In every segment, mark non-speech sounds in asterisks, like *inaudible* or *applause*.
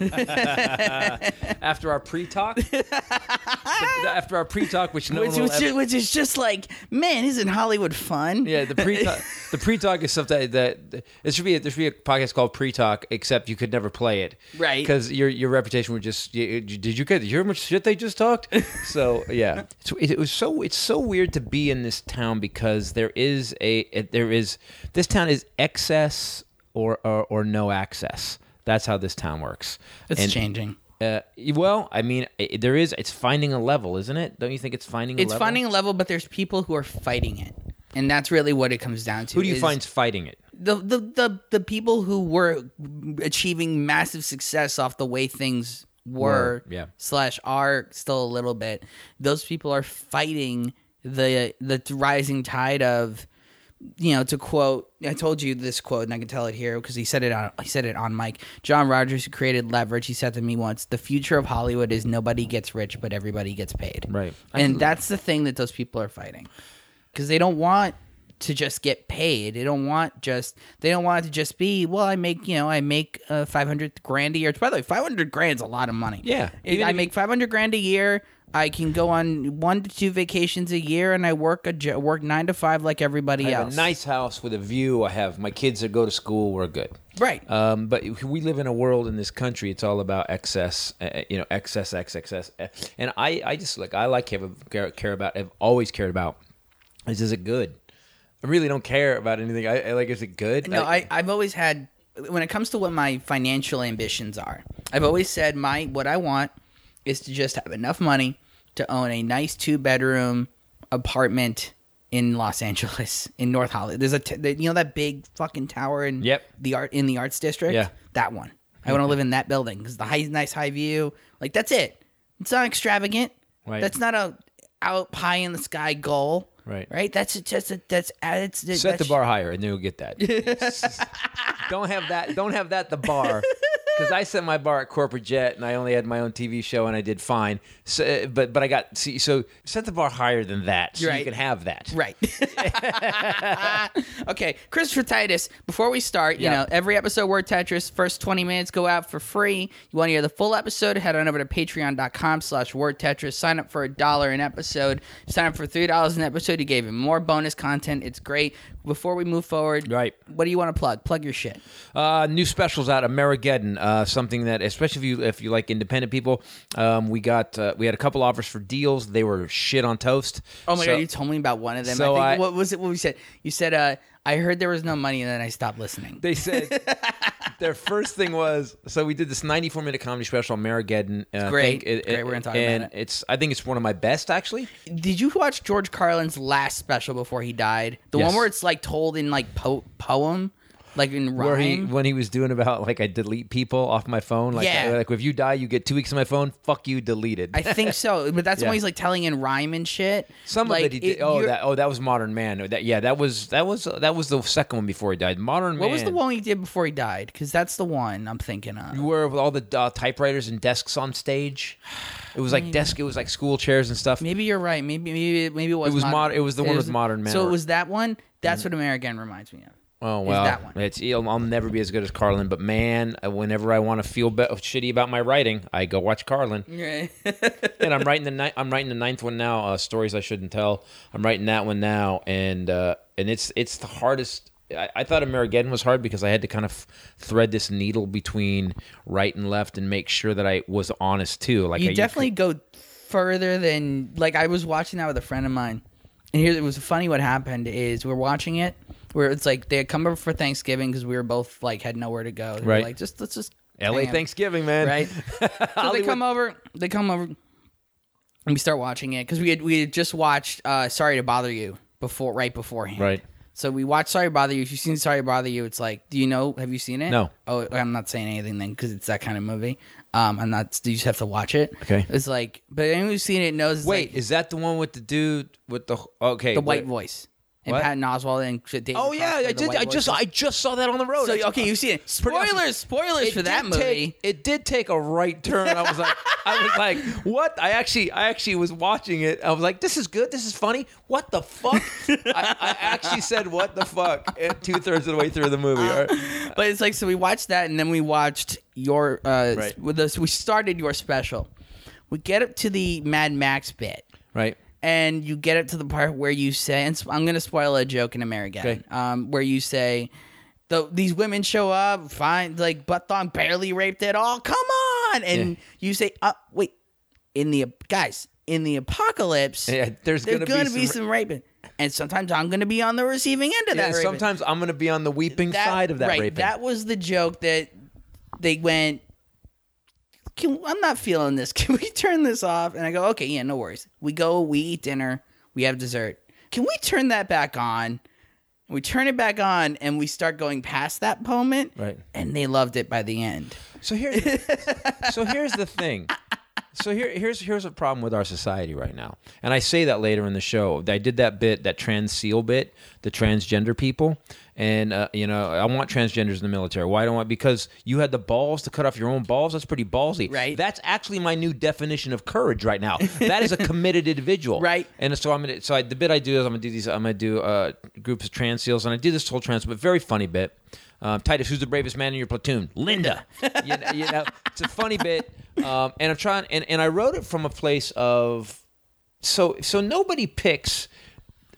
*laughs* after our pre-talk, *laughs* after our pre-talk, which no which, one will which, ever- is, which is just like, man, isn't Hollywood fun? Yeah, the *laughs* pre-talk, the pre talk is something that, that it should be. A, there should be a podcast called Pre Talk, except you could never play it, Right. Because your your reputation would just. You, did you get? Did you hear how much shit they just talked? so yeah, it's, it, was so it's so weird to be in this town because there is a it, there is this town is excess or or, or no access. That's how this town works. It's And, changing. Uh, well, I mean, it, there is. It's finding a level, isn't it? Don't you think it's finding? a It's level? finding a level, but there's people who are fighting it, and that's really what it comes down to. Who do you is find's fighting it? the, the the the people who were achieving massive success off the way things were, Were, yeah. slash are still a little bit. Those people are fighting the the rising tide of you know, to quote, I told you this quote, and I can tell it here because he said it on he said it on mic. John Rogers, who created Leverage, he said to me once, "The future of Hollywood is nobody gets rich, but everybody gets paid." Right. and that's the thing that those people are fighting because they don't want to just get paid. They don't want just they don't want it to just be well. I make you know I make uh, five hundred grand a year. By the way, five hundred grand's a lot of money. Yeah. I make five hundred grand a year. I can go on one to two vacations a year, and I work a jo- work nine to five like everybody I have else. a nice house with a view. I have my kids that go to school. We're good. right. Um, but we live in a world in this country. It's all about excess, uh, you know, excess, excess, excess. Uh, And I, I just like I like care, care, care about. I've always cared about. Is is it good? I really don't care about anything. I, I like. Is it good? No, I, I've always had when it comes to what my financial ambitions are, I've always said my what I want is to just have enough money to own a nice two bedroom apartment in Los Angeles in North Hollywood. There's a t- you know that big fucking tower in Yep. the art in the arts district. Yeah. that one. I want to live in that building because the high, nice high view. Like that's it. It's not extravagant. Right. That's not a out high in the sky goal. Right. Right. That's just a, that's it's Set the bar higher, and then you'll get that. *laughs* don't have that. Don't have that the bar. Because I set my bar at corporate jet, and I only had my own TV show, and I did fine. So, uh, but but I got see. So set the bar higher than that, so Right. you can have that. Right. *laughs* okay, Christopher Titus. Before we start, you Yeah. know, every episode Word Tetris, first twenty minutes go out for free. You want to hear the full episode? Head on over to Patreon.com/slash Word Tetris. Sign up for a dollar an episode. Sign up for three dollars an episode. You gave him more bonus content. It's great. Before we move forward, Right. What do you want to plug? Plug your shit. Uh, new specials out of Amerigeddon. Uh, something that, especially if you if you like independent people, um, we got uh, we had a couple offers for deals. They were shit on toast. Oh my So- god, you told me about one of them. so I I- what was it? What we said? You said, uh, "I heard there was no money," and then I stopped listening. They said *laughs* their first thing was so we did this 94 minute comedy special on Amerigeddon. Uh, great. think Great, we're gonna talk about and it. it's I think it's one of my best actually. Did you watch George Carlin's last special before he died? The Yes. one where it's like told in like po- poem, like in rhyme. Where he when he was doing about like I delete people off my phone. Like, Yeah. like if you die, you get two weeks of my phone. Fuck you, deleted. I think so, *laughs* but that's Yeah. he's like telling in rhyme and shit. Some like, of it he did. oh, you're- that oh that was Modern Man. That yeah, that was that was that was the second one before he died. Modern Man. What was the one he did before he died? Because that's the one I'm thinking of. You were with all the uh, typewriters and desks on stage. *sighs* It was like desk. It was like school chairs and stuff. Maybe you're right. Maybe maybe maybe it was. It was mod- it was the one with Modern Man. So it was that one. That's what American reminds me of. Oh well, that one. it's I'll, I'll never be as good as Carlin, but man, uh, whenever I want to feel be- shitty about my writing, I go watch Carlin. and I'm *laughs* writing the ni- I'm writing the ninth one now. Uh, Stories I shouldn't tell. I'm writing that one now, and uh, and it's it's the hardest. I, I thought Amerigeddon was hard because I had to kind of thread this needle between right and left and make sure that I was honest too. Like you I, definitely go further than like I was watching that with a friend of mine, and here it was funny. What happened is we're watching it where it's like they had come over for Thanksgiving because we were both like had nowhere to go. They were Right. like just let's just L.A. hang out. Thanksgiving, man. right? *laughs* so they Hollywood- come over. They come over. And we start watching it because we had we had just watched uh, Sorry to Bother You before right beforehand. Right. So we watched Sorry to Bother You. If you've seen Sorry to Bother You, it's like, do you know? Have you seen it? No. Oh, I'm not saying anything then because it's that kind of movie. Um, I'm not. Do you just have to watch it. Okay. It's like, but anyone who's seen it knows. It's Wait, like is that the one with the dude with the okay the white voice. And What? Patton Oswalt and David Oh yeah, Cross I the did. white I just. I just saw that on the road. So That's- okay, you see it. Spoilers, spoilers for that did movie. take- it did take a right turn. I was like, I was like, what? I actually, I actually was watching it. I was like, this is good. This is funny. What the fuck? I, I actually said, what the fuck? Two thirds of the way through the movie. All right. But it's like so we watched that and then we watched your uh Right. with us we started your special. We get up to the Mad Max bit Right. And you get up to the part where you say and I'm going to spoil a joke in American Okay. um where you say the, these women show up fine like butt thong barely raped at all come on and Yeah. you say uh wait in the guys in the apocalypse Yeah, there's gonna be be some- raping and sometimes I'm going to be on the receiving end of Yeah, that raping. sometimes I'm gonna be on the weeping side of that right, raping. That was the joke that they went. Can, I'm not feeling this. *laughs* Can we turn this off? And I go, okay, yeah, no worries. We go, we eat dinner, we have dessert. Can we turn that back on? We turn it back on, and we start going past that moment. Right. And they loved it by the end. So here, so here's the thing. *laughs* So here, here's here's a problem with our society right now, and I say that later in the show. I did that bit, that trans seal bit, the transgender people, and uh, you know, I want transgenders in the military. Why don't I? Because you had the balls to cut off your own balls. That's pretty ballsy, Right. That's actually my new definition of courage right now. That is a committed individual, *laughs* Right. And so I'm gonna. So I, the bit I do is I'm gonna do these. I'm gonna do uh, groups of trans seals, and I do this whole trans, but very funny bit. Um, Titus, who's the bravest man in your platoon? Linda. *laughs* you, know, you know, it's a funny bit, um, and I'm trying, and, and I wrote it from a place of, so so nobody picks.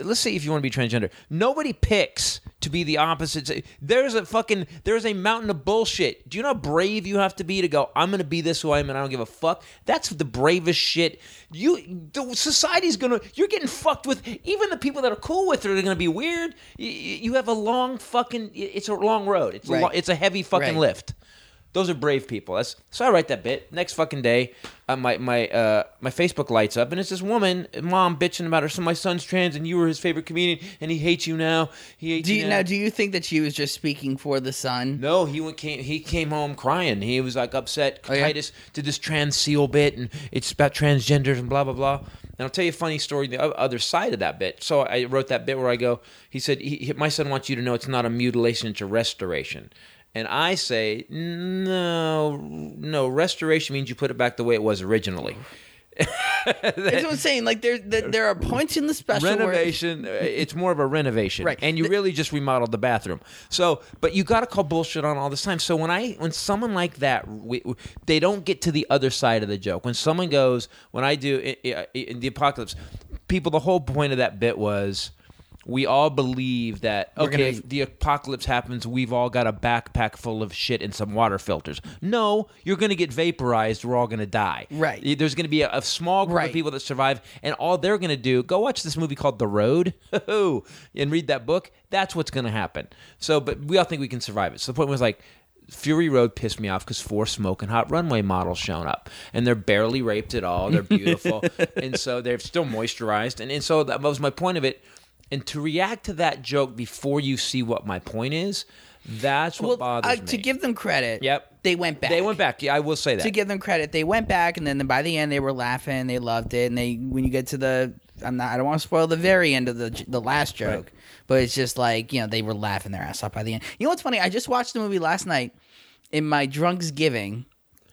Let's say if you want to be transgender, nobody picks to be the opposite. There's a fucking there's a mountain of bullshit. Do you know how brave you have to be to go? I'm going to be this who I am, and I don't give a fuck. That's the bravest shit. You the society's gonna. You're getting fucked with. Even the people that are cool with it are gonna be weird. You, you have a long fucking. It's a long road. It's a Right. lo- it's a heavy fucking Right. lift. Those are brave people. That's so I write that bit. Next fucking day, uh, my my uh, my Facebook lights up, and it's this woman, mom, bitching about her. So my son's trans, and you were his favorite comedian, and he hates you now. He hates Do you you now. now? Do you think that she was just speaking for the son? No, he went came he came home crying. He was like upset. Oh, yeah? Titus did this trans seal bit, and it's about transgenders and blah blah blah. And I'll tell you a funny story. The other side of that bit. So I wrote that bit where I go. He said, he, "My son wants you to know it's not a mutilation; it's a restoration." And I say, "No, no. Restoration means you put it back the way it was originally." *laughs* That's what I'm saying. Like there, there, there are points in the special renovation uh, it's more of a renovation Right. and you really just remodeled the bathroom so but you got to call bullshit on all this time so when i when someone like that we, they don't get to the other side of the joke when someone goes when i do i- i- in the apocalypse people the whole point of that bit was we all believe that okay, gonna- if the apocalypse happens, we've all got a backpack full of shit and some water filters. No, you're going to get vaporized. We're all going to die. Right. There's going to be a, a small group Right. of people that survive, and all they're going to do go watch this movie called The Road *laughs* and read that book. That's what's going to happen. So, but we all think we can survive it. So the point was like. Fury Road pissed me off because four smoking hot runway models shown up, and they're barely raped at all. They're beautiful, *laughs* and so they're still moisturized, and, and so that was my point of it. And to react to that joke before you see what my point is, that's what well, bothers uh, me. to give them credit. Yep. they went back. they went back. Yeah, I will say that. to give them credit, they went back, and then by the end, they were laughing. They loved it, and they when you get to the, I'm not, I don't want to spoil the very end of the the last joke, but it's just like you know they were laughing their ass off by the end. You know what's funny? I just watched the movie last night in my drunk's giving.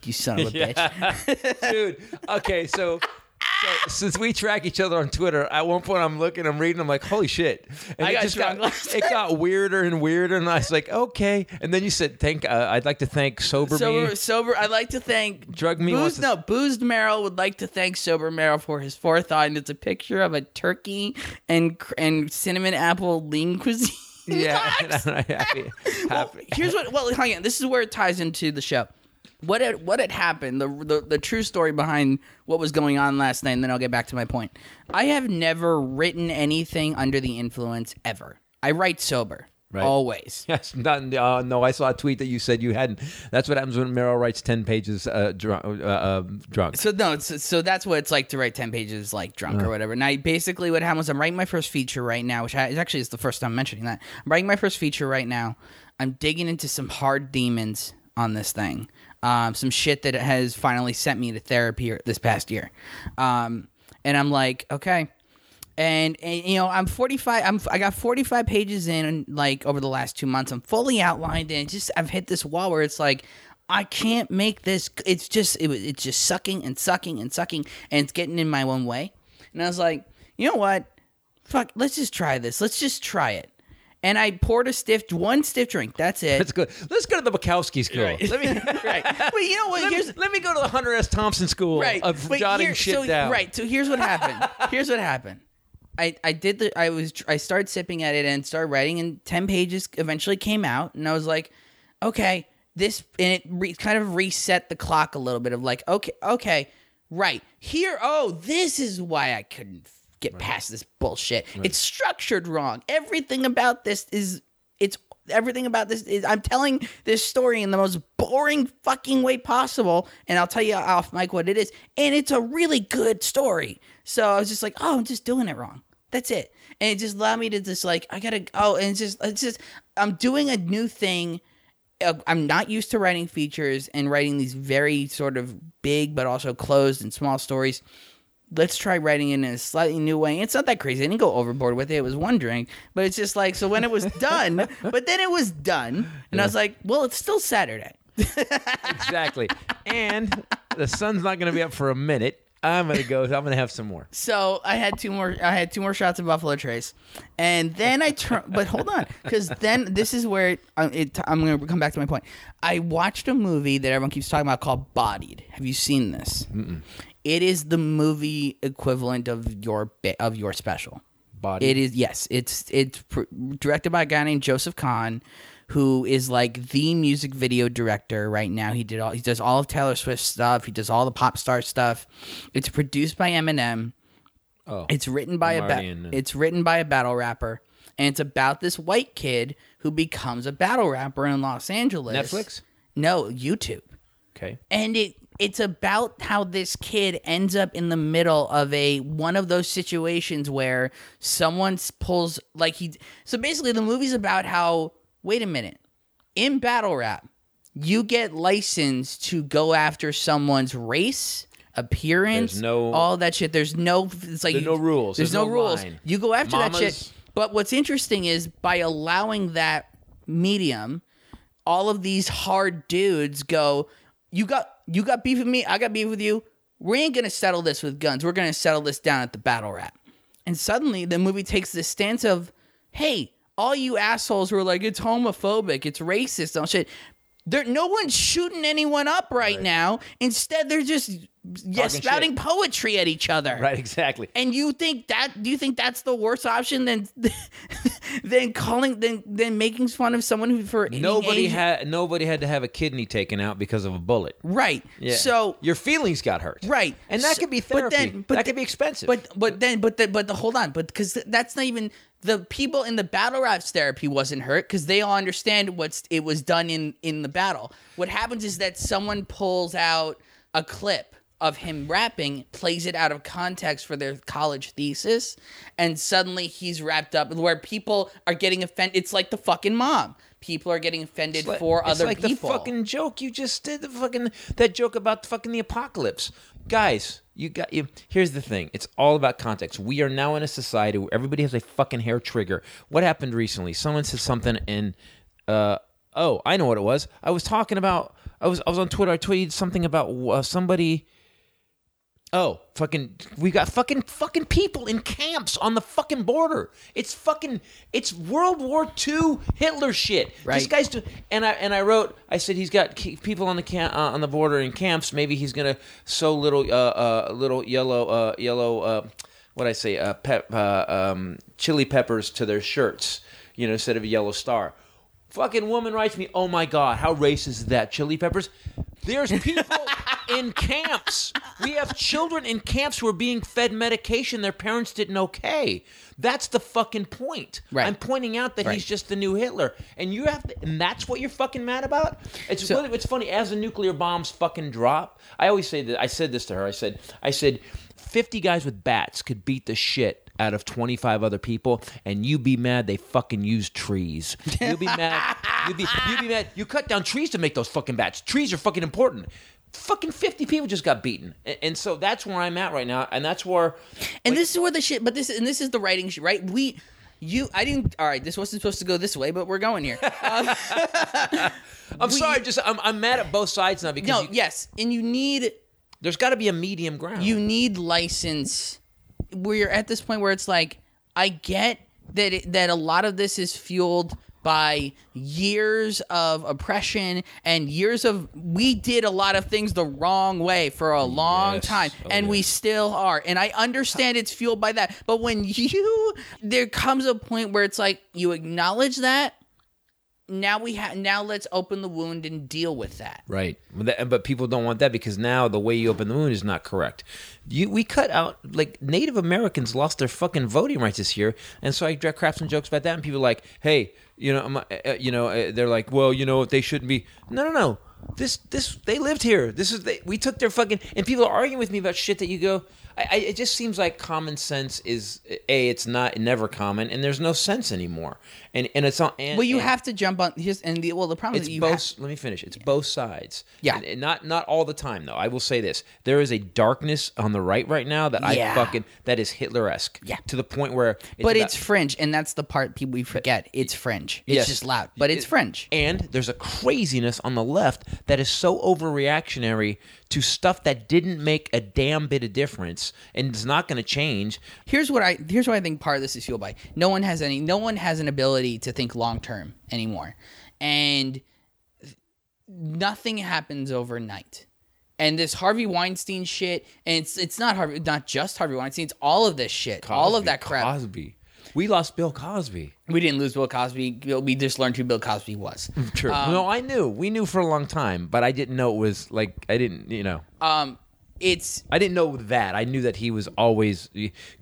You son of a *laughs* bitch. dude. Okay, so, *laughs* so since we track each other on Twitter, at one point I'm looking, I'm reading, I'm like, holy shit! And I it got just drunk got, last it got weirder and weirder, and I was like, okay. And then you said, thank. Uh, I'd like to thank sober, Sober, me. sober. I'd like to thank Drug me wants Booze, to- no, boozed Merrill would like to thank sober Merrill for his forethought, and it's a picture of a turkey and and cinnamon apple lean cuisine. *laughs* *laughs* Yeah, happy, Well, happy. here's what. Well, hang on. This is where it ties into the show. What had what had happened? The, the the true story behind what was going on last night, and then I'll get back to my point. I have never written anything under the influence ever. I write sober Right. always. *laughs* Yes, not, uh, no. I saw a tweet that you said you hadn't. That's what happens when Merrill writes ten pages uh, drunk. Uh, uh, drunk. So no, it's, so that's what it's like to write ten pages like drunk Uh-huh. or whatever. Now, basically, what happens? I'm writing my first feature right now, which I, actually is the first time mentioning that. I'm writing my first feature right now. I'm digging into some hard demons on this thing. Um, some shit that has finally sent me to therapy this past year. Um, and I'm like, okay. And, and you know I'm 45. I'm I got 45 pages in like over the last two months. I'm fully outlined and just I've hit this wall where it's like I can't make this. It's just it, it's just sucking and sucking and sucking and it's getting in my one way. And I was like, you know what? Fuck, let's just try this. Let's just try it. And I poured a stiff one stiff drink. That's it. That's good. Let's go to the Bukowski school. Right. Let me *laughs* *laughs* right. But you know what? let, Here's me, let me go to the Hunter S. Thompson school right of But jotting here- shit so, down. Right. So here's what happened. *laughs* here's what happened. I, I did the I was I started sipping at it and started writing and ten pages eventually came out and I was like, okay, this and it re, kind of reset the clock a little bit of like, okay, okay, right here. Oh, this is why I couldn't get past this bullshit. It's structured wrong. Everything about this is it's everything about this is I'm telling this story in the most boring fucking way possible, and I'll tell you off mic what it is, and it's a really good story. So I was just like, oh, I'm just doing it wrong. That's it, and it just allowed me to just like I gotta oh, and it's just it's just I'm doing a new thing. Uh, I'm not used to writing features and writing these very sort of big but also closed and small stories let's try writing it in a slightly new way. It's not that crazy. I didn't go overboard with it. It was one drink, but it's just like so when it was done, *laughs* but then it was done, and I was like, well, it's still Saturday. *laughs* exactly. And the sun's not going to be up for a minute. I'm going to go. I'm going to have some more. So I had two more. I had two more shots of Buffalo Trace, and then I turn. but hold on, because then this is where it, uh, it, I'm going to come back to my point. I watched a movie that everyone keeps talking about called Bodied. Have you seen this? It is the movie equivalent of your of your special. Body. It is yes. It's it's pr- directed by a guy named Joseph Kahn, who is like the music video director right now. He did all he does all of Taylor Swift stuff. He does all the pop star stuff. It's produced by Eminem. Oh. It's written by I'm a ba- it's written by a battle rapper, and it's about this white kid who becomes a battle rapper in Los Angeles. Netflix? No, YouTube Okay. and it it's about how this kid ends up in the middle of a one of those situations where someone pulls like he so basically the movie's about how wait a minute in battle rap you get licensed to go after someone's race appearance There's no- all that shit. There's no it's like There's no rules. there's, There's no, no rules. you go after that shit. But what's interesting is by allowing that medium all of these hard dudes go, you got you got beef with me, I got beef with you. We ain't gonna settle this with guns. We're gonna settle this down at the battle rap. And suddenly the movie takes this stance of, hey, all you assholes who are like, it's homophobic, it's racist, all shit. There, no one's shooting anyone up right, now. Instead, they're just Talking spouting shit. poetry at each other. Right. Exactly. And you think that? Do you think that's the worst option than *laughs* than calling than than making fun of someone who for Nobody Asian? had nobody had to have a kidney taken out because of a bullet. right. Yeah. So your feelings got hurt. right, And that So- could be but therapy. then- but that the- could be expensive. But but then but the, but the hold on, but because that's not even the people in the battle raps therapy wasn't hurt because they all understand what's it was done in in the battle. What happens is that someone pulls out a clip of him rapping, plays it out of context for their college thesis, and suddenly he's wrapped up where people are getting offended. It's like the fucking mom. People are getting offended Like- for it's other like people. the fucking joke you just did. The fucking that joke about the fucking the apocalypse, guys. You got you. Here's the thing. It's all about context. We are now in a society where everybody has a fucking hair trigger. What happened recently? Someone said something and uh oh, I know what it was. I was talking about. I was I was on Twitter. I tweeted something about uh, somebody. Oh, fucking! We got fucking fucking people in camps on the fucking border. It's fucking. It's World War II Hitler shit. These guys do. And I and I wrote. I said he's got people on the camp uh, on the border in camps. Maybe he's gonna sow little uh uh little yellow uh yellow uh what I say uh pep uh um chili peppers to their shirts. You know, instead of a yellow star. Fucking woman writes me, "Oh my god, how racist is that? Chili peppers." There's people in camps. We have children in camps who are being fed medication their parents didn't okay. That's the fucking point. Right. I'm pointing out that Right. he's just the new Hitler, and you have to, and that's what you're fucking mad about. It's So- really, it's funny as the nuclear bombs fucking drop. I always say that. I said this to her. I said, I said, fifty guys with bats could beat the shit out of 25 other people and you be mad they fucking use trees you'll be mad you'll be, you'll be mad you cut down trees to make those fucking bats trees are fucking important fucking 50 people just got beaten. And, so that's where I'm at right now. And that's where. And this is where the shit. But this and this is the writing shit, right? We. You, I didn't. All right, this wasn't supposed to go this way, but we're going here. *laughs* Um, *laughs* I'm sorry, just I'm, I'm mad at both sides now because no, you- yes, and you need there's got to be a medium ground. you need license where you're at this point where it's like i get that it, that a lot of this is fueled by years of oppression and years of we did a lot of things the wrong way for a long Yes. time Oh, and we still are. And i understand it's fueled by that. But when *laughs* you there comes a point where it's like you acknowledge that now we have now let's open the wound and deal with that Right, But people don't want that because now the way you open the wound is not correct. You we cut out like Native Americans lost their fucking voting rights this year, and so I craft some jokes about that, and people are like, hey, you know, uh, uh, you know, uh, they're like, well, you know, they shouldn't be. No, no, no. This, this, they lived here. This is they, we took their fucking, and people are arguing with me about shit that you go. I, I, it just seems like common sense is a. It's not never common, and there's no sense anymore. And and it's on. And, well you and- have to jump on and the well the problem is you both. have, let me finish. It's both sides. Yeah. And- and not not all the time though. I will say this: there is a darkness on the right right now that Yeah. I fucking that is Hitler esque. Yeah. To the point where, it's but about- it's fringe, and that's the part people we forget. It's fringe. It's Yes. just loud, but it's It- fringe. And there's a craziness on the left that is so overreactionary to stuff that didn't make a damn bit of difference and is not going to change. Here's what I here's what I think part of this is fueled by. No one has any. No one has an ability to think long term anymore, and nothing happens overnight. And this Harvey Weinstein shit, and it's it's not Harvey, not just Harvey Weinstein. It's all of this shit, all of that crap. Cosby. We lost Bill Cosby. We didn't lose Bill Cosby. We just learned who Bill Cosby was. *laughs* True. Um, no, I knew. We knew for a long time, but I didn't know it was like I didn't. You know. Um, it's I didn't know that. I knew that he was always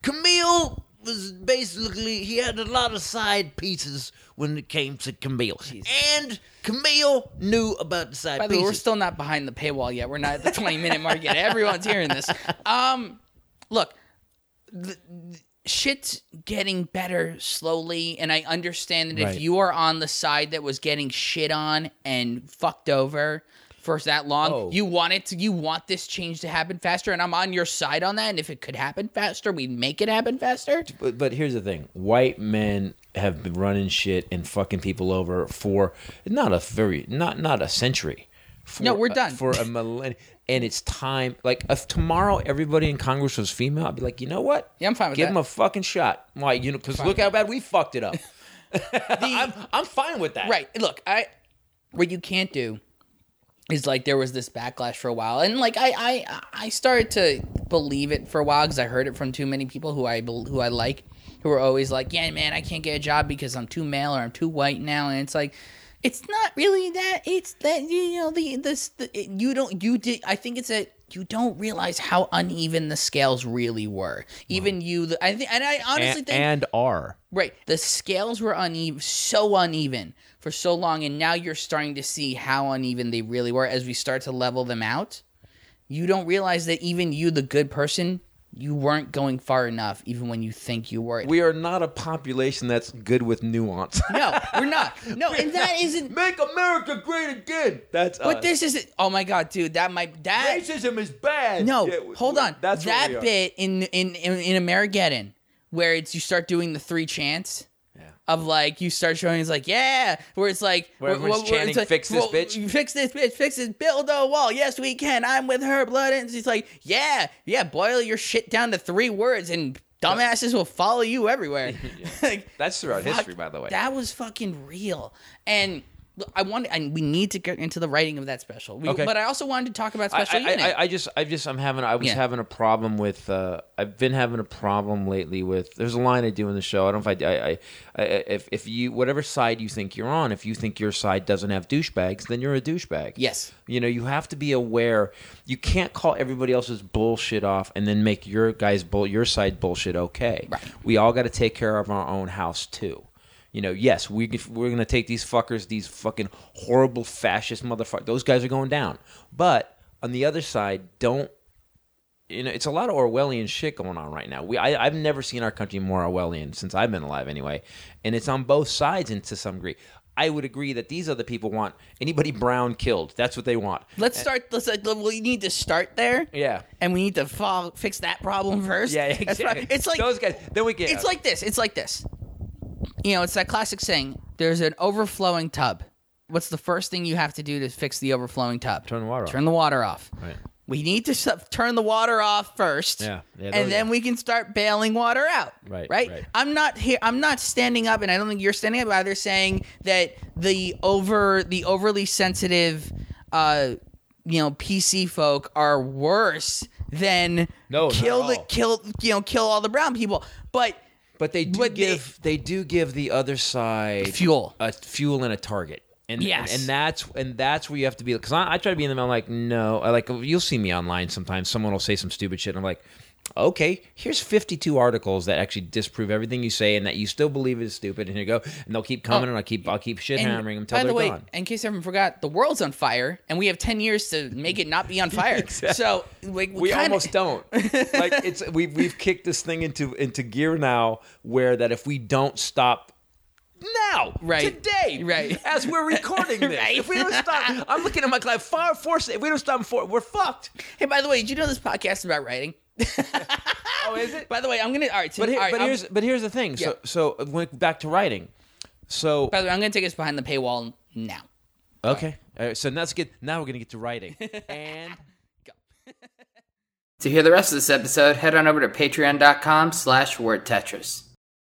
Camille was basically he had a lot of side pieces when it came to Camille, and Camille knew about the side By the way, pieces. we're still not behind the paywall yet. We're not at the 20 minute mark yet. Everyone's hearing this. Um, look, the, the shit's getting better slowly, and I understand that Right. if you are on the side that was getting shit on and fucked over for that long, Oh. you want it to, you want this change to happen faster, and I'm on your side on that. And if it could happen faster, we'd make it happen faster. but, but here's the thing: white men have been running shit and fucking people over for not a very not not a century. For, No, we're uh, done. for a *laughs* millennium. And it's time. Like if tomorrow everybody in Congress was female, I'd be like, you know what? Yeah, I'm fine with Give that. them a fucking shot. Why? You know, because look how bad we fucked it up. *laughs* *laughs* I'm, I'm fine with that. Right. Look, I what you can't do is like there was this backlash for a while, and like I I I started to believe it for a while because I heard it from too many people who I who I like, who are always like, yeah, man, I can't get a job because I'm too male or I'm too white now, and it's like. It's not really that. It's that you know the this the, you don't you did. I think it's that you don't realize how uneven the scales really were. Even you, the, I think, and I honestly And, think and are. Right. The scales were uneven, so uneven for so long, and now you're starting to see how uneven they really were as we start to level them out. You don't realize that even you, the good person, you weren't going far enough, even when you think you were. We are not a population that's good with nuance. no, we're not. *laughs* No, and that isn't. Make America great again. That's But us. this is. Oh my God, dude, that might that. racism is bad. No, Yeah, hold on. That's that bit in in in, in Amerigeddon where it's you start doing the three chants. Of like you start showing it's like yeah where it's like Where everyone's it's chanting, "Fix this bitch." you fix this bitch fix this build a wall yes we can I'm with her blood and it's like yeah yeah boil your shit down to three words and dumbasses will follow you everywhere *laughs* *laughs* like That's throughout fuck, history, by the way. that was fucking real and I want and we need to get into the writing of that special We- Okay. but I also wanted to talk about special I, unit I, I just, I just, I'm having, I was Yeah. having a problem with. Uh, I've been having a problem lately with. There's a line I do in the show. I don't know if I, I, I, I if, if you, whatever side you think you're on, if you think your side doesn't have douchebags, then you're a douchebag. Yes. You know, you have to be aware. You can't call everybody else's bullshit off and then make your guys bull, your side bullshit okay. Right. We all got to take care of our own house too. You know, yes, we we're gonna take these fuckers, these fucking horrible fascist motherfuckers. Those guys are going down. But on the other side, don't you know? It's a lot of Orwellian shit going on right now. We I, I've never seen our country more Orwellian since I've been alive, anyway. And it's on both sides, and to some degree. I would agree that these other people want anybody brown killed. That's what they want. Let's start. Let's. We need to start there. Yeah. And we need to fix that problem mm-hmm. first. Yeah, exactly. It's like those guys. Then we get. It's like this. It's like this. You know, it's that classic saying. There's an overflowing tub. What's the first thing you have to do to fix the overflowing tub? Turn the water off. Turn the water off. Right. We need to su- turn the water off first. Yeah, yeah, those- and then we can start bailing water out. Right, Right. right. I'm not here. I'm not standing up, and I don't think you're standing up either. Saying that the over the overly sensitive, uh, you know, PC folk are worse than No, not kill at the all. kill you know kill all the brown people. But But they do But they- give they, do give the other side Fuel. a fuel and a target. And, Yes. and, and that's and that's where you have to be because I, I try to be in the middle. I'm like, no, I like you'll see me online sometimes. Someone will say some stupid shit, and I'm like, okay, here's 52 articles that actually disprove everything you say, and that you still believe is stupid. And you go, and they'll keep oh. coming, Oh. and I keep I'll keep shit hammering them until by they're the way, gone. in case everyone forgot, the world's on fire, and we have ten years to make it not be on *laughs* fire. So like, we kinda- almost don't. *laughs* like it's we've we've kicked this thing into into gear now, where that if we don't stop now, Right. today, Right. as we're recording this, Right. if we don't stop, I'm looking at my clock. Far force. If we don't stop, for we're fucked. Hey, by the way, did you know this podcast is about writing? *laughs* Oh, is it? By the way, I'm gonna. All right, so, But, here, all right, but here's but here's the thing. Yeah. So so when, back to writing. So By the way, I'm gonna take us behind the paywall now. okay, All right, so let's get now we're gonna get to writing *laughs* and. Go. to hear the rest of this episode, head on over to patreon.com slash wordtetris.